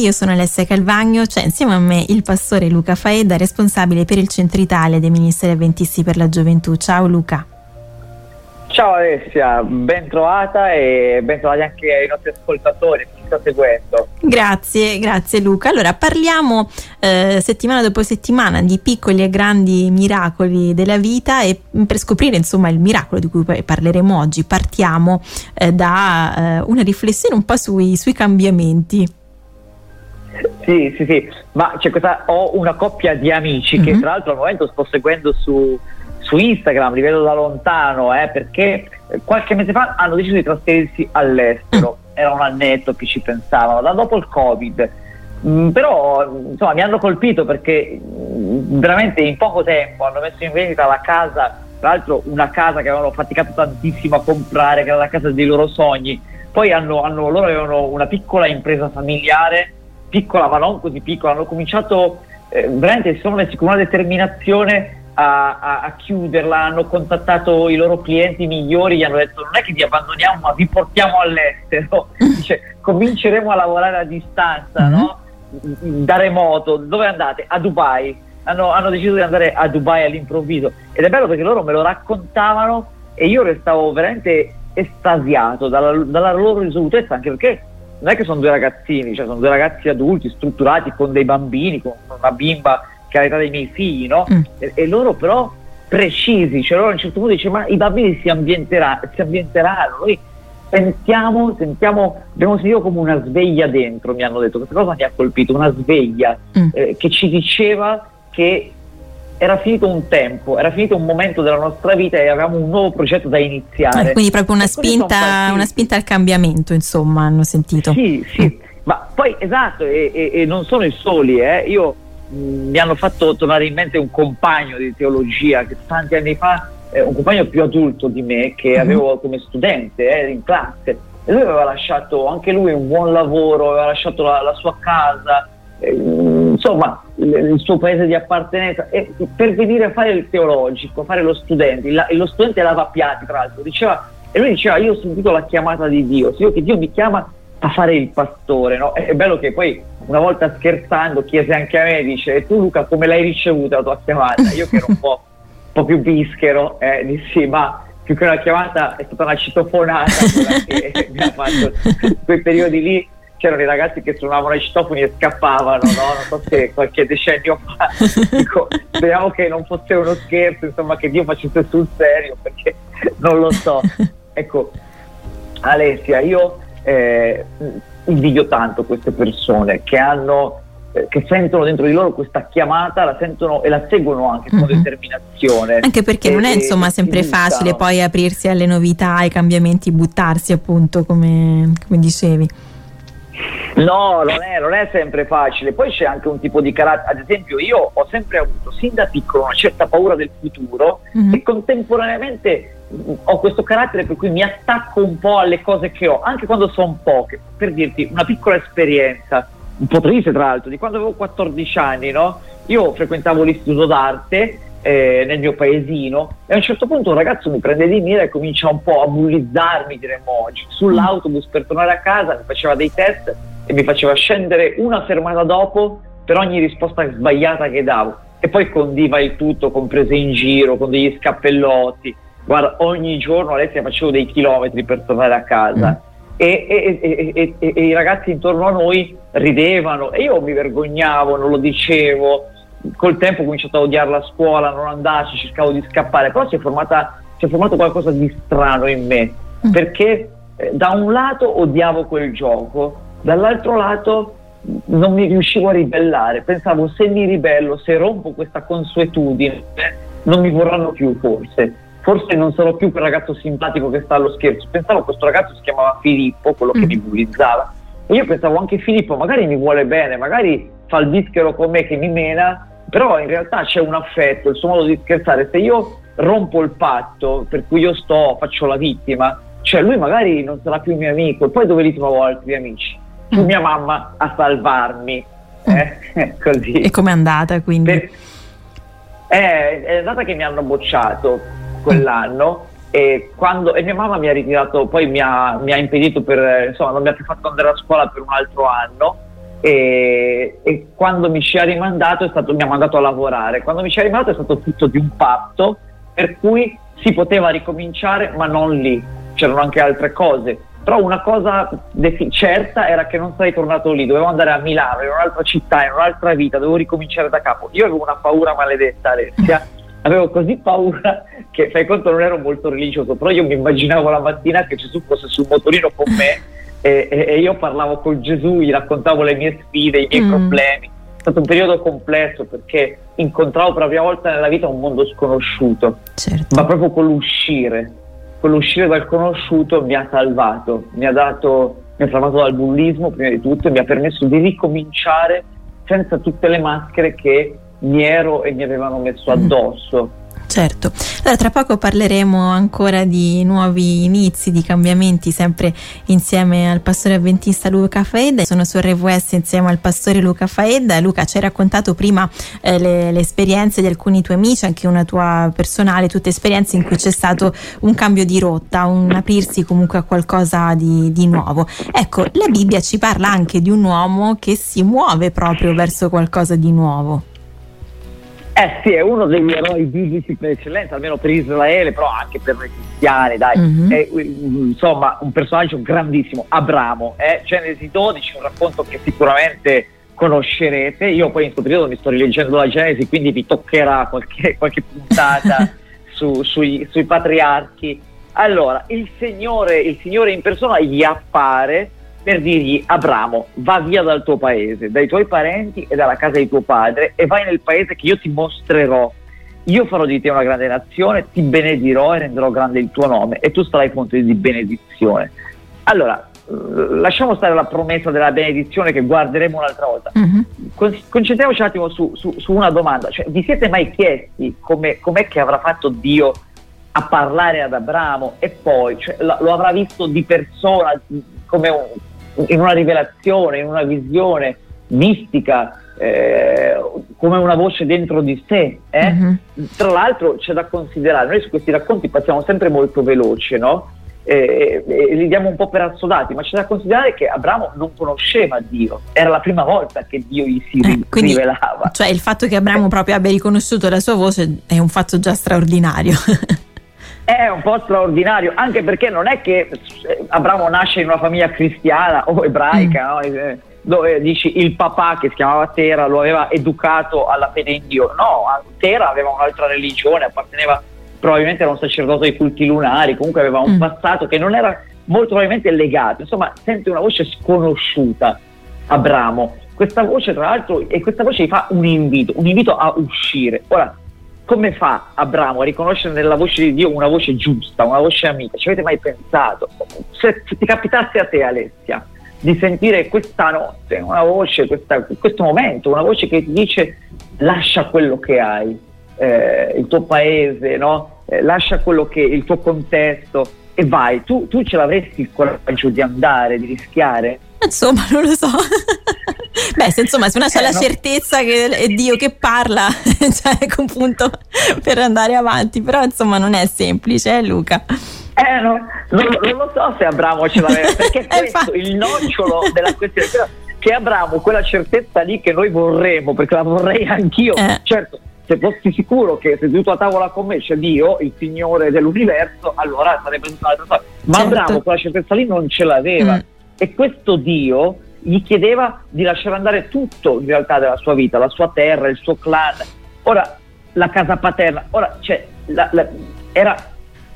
Io sono Alessia Calvagno, c'è insieme a me il pastore Luca Faedda, responsabile per il centro Italia dei ministeri avventisti per la gioventù. Ciao Luca. Ciao Alessia, ben trovata e ben trovati anche ai nostri ascoltatori che ci sta seguendo. Grazie, grazie Luca. Allora parliamo eh, settimana dopo settimana di piccoli e grandi miracoli della vita e per scoprire insomma il miracolo di cui parleremo oggi partiamo eh, da eh, una riflessione un po' sui, sui cambiamenti. Sì, sì, sì, ma c'è questa, ho una coppia di amici mm-hmm. che mhm. tra l'altro al momento sto seguendo su, su Instagram, li vedo da lontano, eh, perché qualche mese fa hanno deciso di trasferirsi all'estero, mm. era un annetto che ci pensavano, da dopo il Covid. Mm, però insomma mi hanno colpito perché mm, veramente in poco tempo hanno messo in vendita la casa, tra l'altro una casa che avevano faticato tantissimo a comprare, che era la casa dei loro sogni. Poi hanno, hanno, loro avevano una piccola impresa familiare piccola ma non così piccola, hanno cominciato eh, veramente sono messi con una determinazione a, a, a, chiuderla, hanno contattato i loro clienti migliori, gli hanno detto non è che vi abbandoniamo ma vi portiamo all'estero, Dice, cominceremo a lavorare a distanza, mm-hmm. no? da remoto, dove andate? A Dubai. Hanno, hanno, deciso di andare a Dubai all'improvviso ed è bello perché loro me lo raccontavano e io restavo veramente estasiato dalla, dalla loro risolutezza anche perché non è che sono due ragazzini, cioè sono due ragazzi adulti, strutturati, con dei bambini, con una bimba che ha l'età dei miei figli, no? Mm. E, e, loro però precisi, cioè loro a un certo punto dice ma i bambini si, ambienterà, si ambienteranno, noi sentiamo, sentiamo, abbiamo sentito come una sveglia dentro, mi hanno detto, questa cosa mi ha colpito, una sveglia mm. eh, che ci diceva che era finito un tempo, era finito un momento della nostra vita e avevamo un nuovo progetto da iniziare. Eh, quindi proprio una spinta, una spinta, al cambiamento, insomma, hanno sentito. Sì, sì, mm. ma poi esatto, e, e, e, non sono i soli, eh. io mh, mm, mi hanno fatto tornare in mente un compagno di teologia che tanti anni fa, eh, un compagno più adulto di me, che mm-hmm. avevo come studente eh, in classe, e lui aveva lasciato anche lui un buon lavoro, aveva lasciato la, la sua casa eh, insomma il suo paese di appartenenza e per venire a fare il teologico, fare lo studente, il, lo studente lava piatti tra l'altro, diceva, e lui diceva io ho sentito la chiamata di Dio, io che Dio mi chiama a fare il pastore, no? è bello che poi una volta scherzando chiese anche a me, dice e tu Luca come l'hai ricevuta la tua chiamata? Io che ero un po', un po più bischero, eh, dissi ma più che una chiamata è stata una citofonata che mi ha fatto in quei periodi lì c'erano i ragazzi che suonavano i citofoni e scappavano, no? non so se qualche decennio fa, dico, speriamo che non fosse uno scherzo, insomma che Dio facesse sul serio, perché non lo so. Ecco, Alessia, io eh, invidio tanto queste persone che hanno eh, che sentono dentro di loro questa chiamata, la sentono e la seguono anche con mm-hmm. determinazione. Anche perché e, non è insomma sempre facile poi aprirsi alle novità, ai cambiamenti, buttarsi appunto come, come dicevi. No, non è, non è, sempre facile. Poi c'è anche un tipo di carattere. Ad esempio, io ho sempre avuto sin da piccolo una certa paura del futuro mm-hmm. e contemporaneamente ho questo carattere per cui mi attacco un po' alle cose che ho, anche quando sono poche. Per dirti, una piccola esperienza, un po' triste tra l'altro, di quando avevo 14 anni, no? Io frequentavo l'istituto d'arte eh, nel mio paesino e a un certo punto un ragazzo mi prende di mira e comincia un po' a bullizzarmi, diremmo oggi, sull'autobus per tornare a casa, mi faceva dei test e mi faceva scendere una fermata dopo per ogni risposta sbagliata che davo e poi condiva il tutto con prese in giro, con degli scappellotti. Guarda, ogni giorno Alessia facevo dei chilometri per tornare a casa. Mm. E, e, e, e, i ragazzi intorno a noi ridevano e io mi vergognavo, non lo dicevo. Col tempo ho cominciato a odiare la scuola, non andarci, cercavo di scappare, però si è, formata, si è formato qualcosa di strano in me mm. perché eh, da un lato odiavo quel gioco, dall'altro lato non mi riuscivo a ribellare, pensavo se mi ribello, se rompo questa consuetudine, non mi vorranno più forse, forse non sarò più quel ragazzo simpatico che sta allo scherzo, pensavo questo ragazzo si chiamava Filippo, quello che mm. mi bullizzava, e io pensavo anche Filippo magari mi vuole bene, magari fa il bischero con me che mi mena, però in realtà c'è un affetto, il suo modo di scherzare, se io rompo il patto per cui io sto, faccio la vittima, cioè lui magari non sarà più mio amico e poi dove li trovo altri amici? Mia mamma a salvarmi. Mm. Eh? Così. E com'è andata quindi? Per... Eh, è andata che mi hanno bocciato quell'anno e, quando, e mia mamma mi ha ritirato, poi mi ha, mi ha impedito per, insomma non mi ha più fatto andare a scuola per un altro anno e, e, quando mi ci ha rimandato stato, mi ha mandato a lavorare. Quando mi ci ha rimandato è stato tutto di un patto per cui si poteva ricominciare ma non lì, c'erano anche altre cose. Però una cosa defi- certa era che non sarei tornato lì, dovevo andare a Milano, in un'altra città, in un'altra vita, dovevo ricominciare da capo. Io avevo una paura maledetta, Alessia, avevo così paura che fai conto non ero molto religioso, però io mi immaginavo la mattina che Gesù fosse sul motorino con me e, e, e io parlavo con Gesù, gli raccontavo le mie sfide, i miei mm. problemi. È stato un periodo complesso perché incontravo per la prima volta nella vita un mondo sconosciuto, certo. ma proprio con l'uscire, con l'uscire dal conosciuto mi ha salvato, mi ha dato, mi ha salvato dal bullismo prima di tutto e mi ha permesso di ricominciare senza tutte le maschere che mi ero e mi avevano messo mm. addosso. Certo, allora tra poco parleremo ancora di nuovi inizi, di cambiamenti, sempre insieme al pastore avventista Luca Faedda. Sono su RWS insieme al pastore Luca Faedda. Luca ci hai raccontato prima eh, le, le, esperienze di alcuni tuoi amici, anche una tua personale, tutte esperienze in cui c'è stato un cambio di rotta, un aprirsi comunque a qualcosa di, di nuovo. Ecco, la Bibbia ci parla anche di un uomo che si muove proprio verso qualcosa di nuovo. Eh sì, è uno degli eroi biblici per eccellenza, almeno per Israele, però anche per noi cristiani, dai. Mm-hmm. È, insomma, un personaggio grandissimo, Abramo. È Genesi 12, un racconto che sicuramente conoscerete. Io poi in questo periodo mi sto rileggendo la Genesi, quindi vi toccherà qualche, qualche puntata su, sui, sui patriarchi. Allora, il Signore, il Signore in persona gli appare per dirgli Abramo va via dal tuo paese, dai tuoi parenti e dalla casa di tuo padre e vai nel paese che io ti mostrerò. Io farò di te una grande nazione, ti benedirò e renderò grande il tuo nome e tu sarai fonte di benedizione. Allora, lasciamo stare la promessa della benedizione che guarderemo un'altra volta. Uh-huh. concentriamoci un attimo su, su, su una domanda. Cioè, vi siete mai chiesti come, com'è che avrà fatto Dio a parlare ad Abramo e poi cioè, lo, avrà visto di persona come un, in una rivelazione, in una visione mistica, eh, come una voce dentro di sé. Eh? Mm-hmm. Tra l'altro c'è da considerare, noi su questi racconti passiamo sempre molto veloce, no? E, e, li diamo un po' per assodati, ma c'è da considerare che Abramo non conosceva Dio, era la prima volta che Dio gli si eh, quindi, rivelava. Cioè il fatto che Abramo proprio abbia riconosciuto la sua voce è un fatto già straordinario. è un po' straordinario, anche perché non è che eh, Abramo nasce in una famiglia cristiana o ebraica, mm. no? Eh, dove dici il papà che si chiamava Tera lo aveva educato alla fede in Dio. No, Tera aveva un'altra religione, apparteneva probabilmente a un sacerdote ai culti lunari, comunque aveva un mm. passato che non era molto probabilmente legato. Insomma, sente una voce sconosciuta, Abramo. Questa voce, tra l'altro, e questa voce gli fa un invito, un invito a uscire. Ora, come fa Abramo a riconoscere nella voce di Dio una voce giusta, una voce amica? Ci avete mai pensato? Se, se ti capitasse a te, Alessia, di sentire questa notte una voce, questa, questo momento, una voce che ti dice lascia quello che hai, eh, il tuo paese, no? eh, lascia quello che il tuo contesto e vai, tu, tu ce l'avresti il coraggio di andare, di rischiare? Insomma, non lo so. Beh, se insomma, se una c'è eh, la no. certezza che è Dio che parla, cioè ecco un punto per andare avanti, però insomma non è semplice, eh, Luca. Eh, no, non, non, lo so se Abramo ce l'aveva, perché questo il nocciolo della questione, che Abramo quella certezza lì che noi vorremmo, perché la vorrei anch'io, eh. certo, se fossi sicuro che seduto a tavola con me c'è Dio, il Signore dell'universo, allora sarebbe tutta un'altra storia. Ma certo. Abramo quella certezza lì non ce l'aveva. Mm. E questo Dio gli chiedeva di lasciare andare tutto in realtà della sua vita, la sua terra, il suo clan, ora la casa paterna, ora cioè, la, la, era,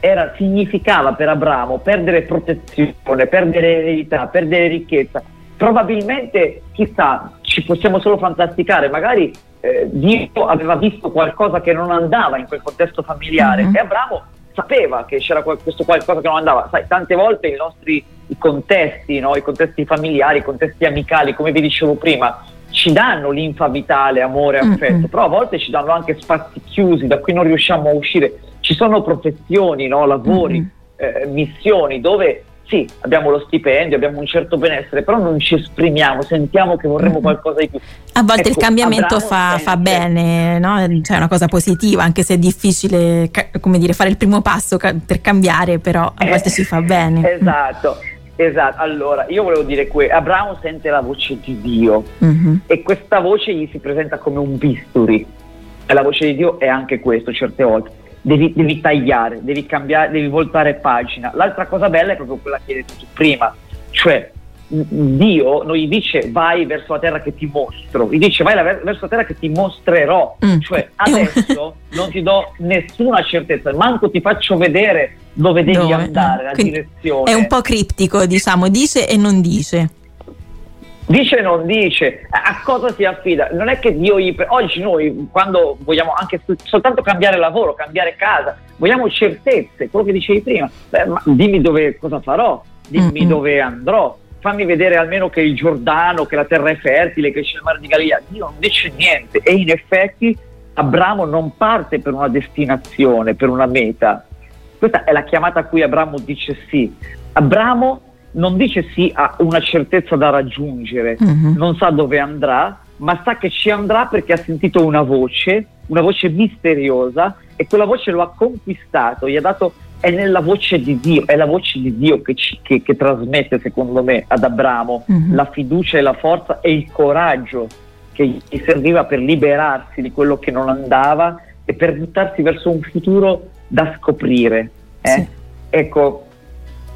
era, significava per Abramo perdere protezione, perdere eredità, perdere ricchezza. Probabilmente, chissà, ci possiamo solo fantasticare, magari eh, Dio aveva visto qualcosa che non andava in quel contesto familiare mm-hmm. e Abramo sapeva che c'era questo qualcosa che non andava. Sai, tante volte i nostri i contesti, no? i contesti familiari, i contesti amicali, come vi dicevo prima, ci danno linfa vitale, amore, affetto, mm-hmm. però a volte ci danno anche spazi chiusi da cui non riusciamo a uscire. Ci sono professioni, no? lavori, mm-hmm. eh, missioni dove sì, abbiamo lo stipendio, abbiamo un certo benessere, però non ci esprimiamo, sentiamo che vorremmo qualcosa di più. A volte ecco, il cambiamento fa, fa, bene, no? cioè è una cosa positiva, anche se è difficile come dire, fare il primo passo per cambiare, però a volte eh, si fa bene. Esatto. Esatto, allora io volevo dire che Abramo sente la voce di Dio mm-hmm. e questa voce gli si presenta come un bisturi e la voce di Dio è anche questo certe volte. Devi, devi tagliare, devi cambiare, devi voltare pagina. L'altra cosa bella è proprio quella che hai detto tu prima, cioè Dio non gli dice vai verso la terra che ti mostro, gli dice vai verso la terra che ti mostrerò, mm. cioè adesso non ti do nessuna certezza, manco ti faccio vedere dove devi dove? andare, la Quindi direzione. È un po' criptico, diciamo, dice e non dice. Dice e non dice, a cosa si affida? Non è che Dio gli... Oggi noi, quando vogliamo anche soltanto cambiare lavoro, cambiare casa, vogliamo certezze, quello che dicevi prima, Beh, dimmi dove, cosa farò, dimmi mm-hmm. dove andrò, fammi vedere almeno che il Giordano, che la terra è fertile, che c'è il mare di Galilea. Dio non dice niente e in effetti Abramo non parte per una destinazione, per una meta. Questa è la chiamata a cui Abramo dice sì. Abramo non dice sì a una certezza da raggiungere, uh-huh. non sa dove andrà, ma sa che ci andrà perché ha sentito una voce, una voce misteriosa e quella voce lo ha conquistato, gli ha dato è nella voce di Dio, è la voce di Dio che, ci, che, che trasmette secondo me ad Abramo mm-hmm. la fiducia e la forza e il coraggio che gli serviva per liberarsi di quello che non andava e per buttarsi verso un futuro da scoprire. Eh? Sì. Ecco,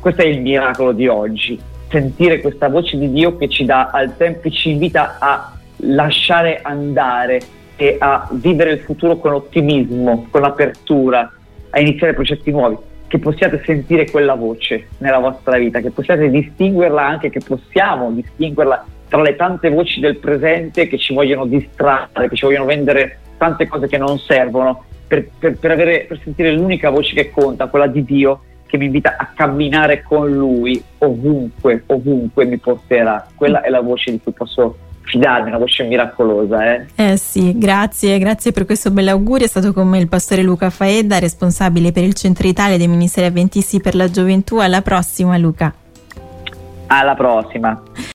questo è il miracolo di oggi, sentire questa voce di Dio che ci dà al tempo, ci invita a lasciare andare e a vivere il futuro con ottimismo, con apertura, a iniziare progetti nuovi. Che possiate sentire quella voce nella vostra vita, che possiate distinguerla anche, che possiamo distinguerla tra le tante voci del presente che ci vogliono distrarre, che ci vogliono vendere tante cose che non servono, per, per, per, avere, per sentire l'unica voce che conta, quella di Dio, che mi invita a camminare con Lui ovunque, ovunque mi porterà. Quella è la voce di cui posso fidarmi, una voce miracolosa. Eh? eh sì, grazie, grazie per questo bell'augurio. È stato con me il pastore Luca Faedda, responsabile per il Centro Italia dei Ministeri Avventisti per la Gioventù. Alla prossima Luca. Alla prossima.